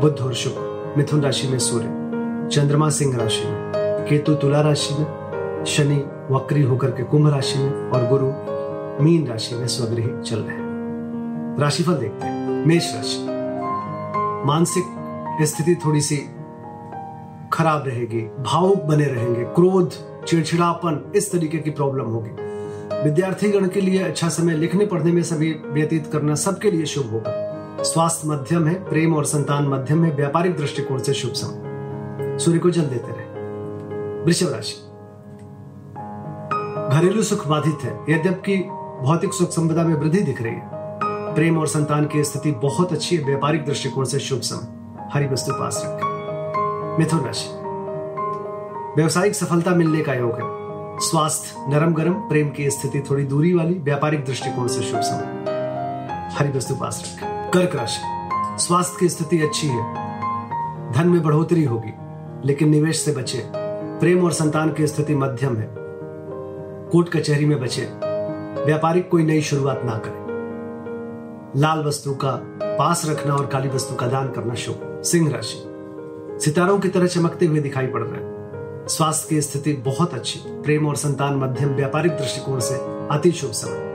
बुध और शुक्र मिथुन राशि में सूर्य, चंद्रमा सिंह राशि में, केतु तुला राशि में, शनि वक्री होकर के कुंभ राशि में और गुरु मीन राशि में स्वगृही चल रहे राशिफल देखते हैं। मेष राशि। मानसिक स्थिति थोड़ी सी खराब रहेगी, भावुक बने रहेंगे, क्रोध, चिड़चिड़ापन इस तरीके की प्रॉब्लम होगी। विद्यार्थी गण के लिए अच्छा समय लिखने पढ़ने में सभी व्यतीत करना सबके लिए शुभ होगा। स्वास्थ्य मध्यम है, प्रेम और संतान मध्यम है, व्यापारिक दृष्टिकोण से शुभ समय सूर्य को जल देते रहे। वृषभ राशि। घरेलू सुख बाधित है, यद्यपि भौतिक सुख संपदा में वृद्धि दिख रही है। प्रेम और संतान की स्थिति बहुत अच्छी है, व्यापारिक दृष्टिकोण से शुभ समय हरी वस्तु पास रखें। मिथुन राशि। व्यवसायिक सफलता मिलने का योग है। स्वास्थ्य नरम गरम, प्रेम की स्थिति थोड़ी दूरी वाली, व्यापारिक दृष्टिकोण से शुभ समय हरी वस्तु पास रखें। कर्क राशि। स्वास्थ्य की स्थिति अच्छी है। धन में बढ़ोतरी होगी, लेकिन निवेश से बचे। प्रेम और संतान की स्थिति मध्यम है। कोर्ट कचहरी में बचे। व्यापारिक कोई नई शुरुआत ना करें। लाल वस्तु का पास रखना और काली वस्तु का दान करना शुभ। सिंह राशि। सितारों की तरह चमकते हुए दिखाई पड़ रहे हैं। स्वास्थ्य की स्थिति बहुत अच्छी। प्रेम और संतान मध्यम। व्यापारिक दृष्टिकोण से अति शुभ समय।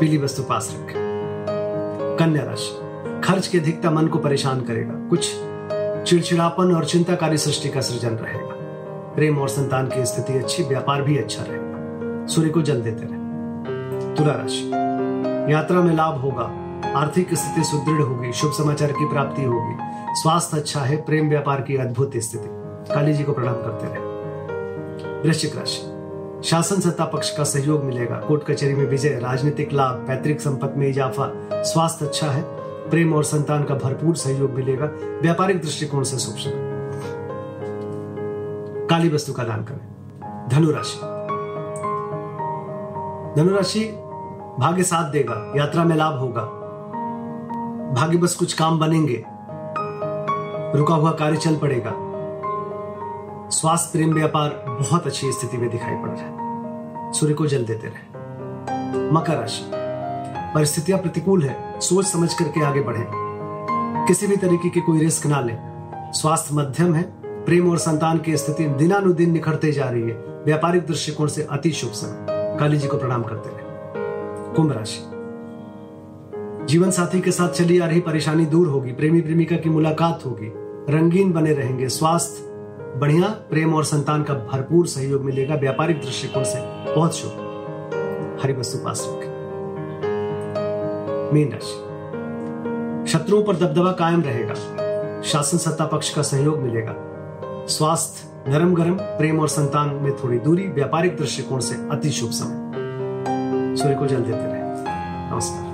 पीली वस्तु पास रखें। कन्या राशि। खर्च की अधिकता मन को परेशान करेगा। कुछ चिड़चिड़ापन और चिंताकारी सृष्टि का सृजन रहेगा। प्रेम और संतान की स्थिति अच्छी, व्यापार भी अच्छा रहेगा। सूर्य को जल देते रहे। तुला राशि। यात्रा में लाभ होगा। आर्थिक स्थिति सुदृढ़ होगी। शुभ समाचार की प्राप्ति होगी। स्वास्थ्य अच्छा है। प्रेम व्यापार की अद्भुत स्थिति। काली जी को प्रणाम करते रहे। वृश्चिक राशि। शासन सत्ता पक्ष का सहयोग मिलेगा। कोर्ट कचहरी में विजय, राजनीतिक लाभ, पैतृक संपत्ति में इजाफा, स्वास्थ्य अच्छा है, प्रेम और संतान का भरपूर सहयोग मिलेगा। व्यापारिक दृष्टिकोण से समय। काली वस्तु का दान करें। धनुराशि। धनुराशि भाग्य साथ देगा, यात्रा में लाभ होगा। भाग्य बस कुछ काम बनेंगे। रुका हुआ कार्य चल पड़ेगा। स्वास्थ्य प्रेम व्यापार बहुत अच्छी स्थिति में दिखाई पड़ रहा है। सूर्य को जल देते रहे। मकर राशि। परिस्थितियाँ प्रतिकूल है, सोच समझ करके आगे बढ़े। किसी भी तरीके की कोई रिस्क ना ले। स्वास्थ्य मध्यम है, प्रेम और संतान की स्थिति दिनानुदिन निखरते जा रही है। व्यापारिक दृष्टिकोण से अति शुभ समय। काली जी को प्रणाम करते रहे। कुंभ राशि। जीवन साथी के साथ चली आ रही परेशानी दूर होगी। प्रेमी प्रेमिका की मुलाकात होगी। रंगीन बने रहेंगे। स्वास्थ्य बढ़िया प्रेम और संतान का भरपूर सहयोग मिलेगा व्यापारिक दृष्टिकोण से। बहुत शुभ हरि वस्तु पास रखें। मीन राशि। शत्रुओं पर दबदबा कायम रहेगा। शासन सत्ता पक्ष का सहयोग मिलेगा। स्वास्थ्य नरम गरम, प्रेम और संतान में थोड़ी दूरी, व्यापारिक दृष्टिकोण से अति शुभ समय। सूर्य को जल देते रहे। नमस्कार।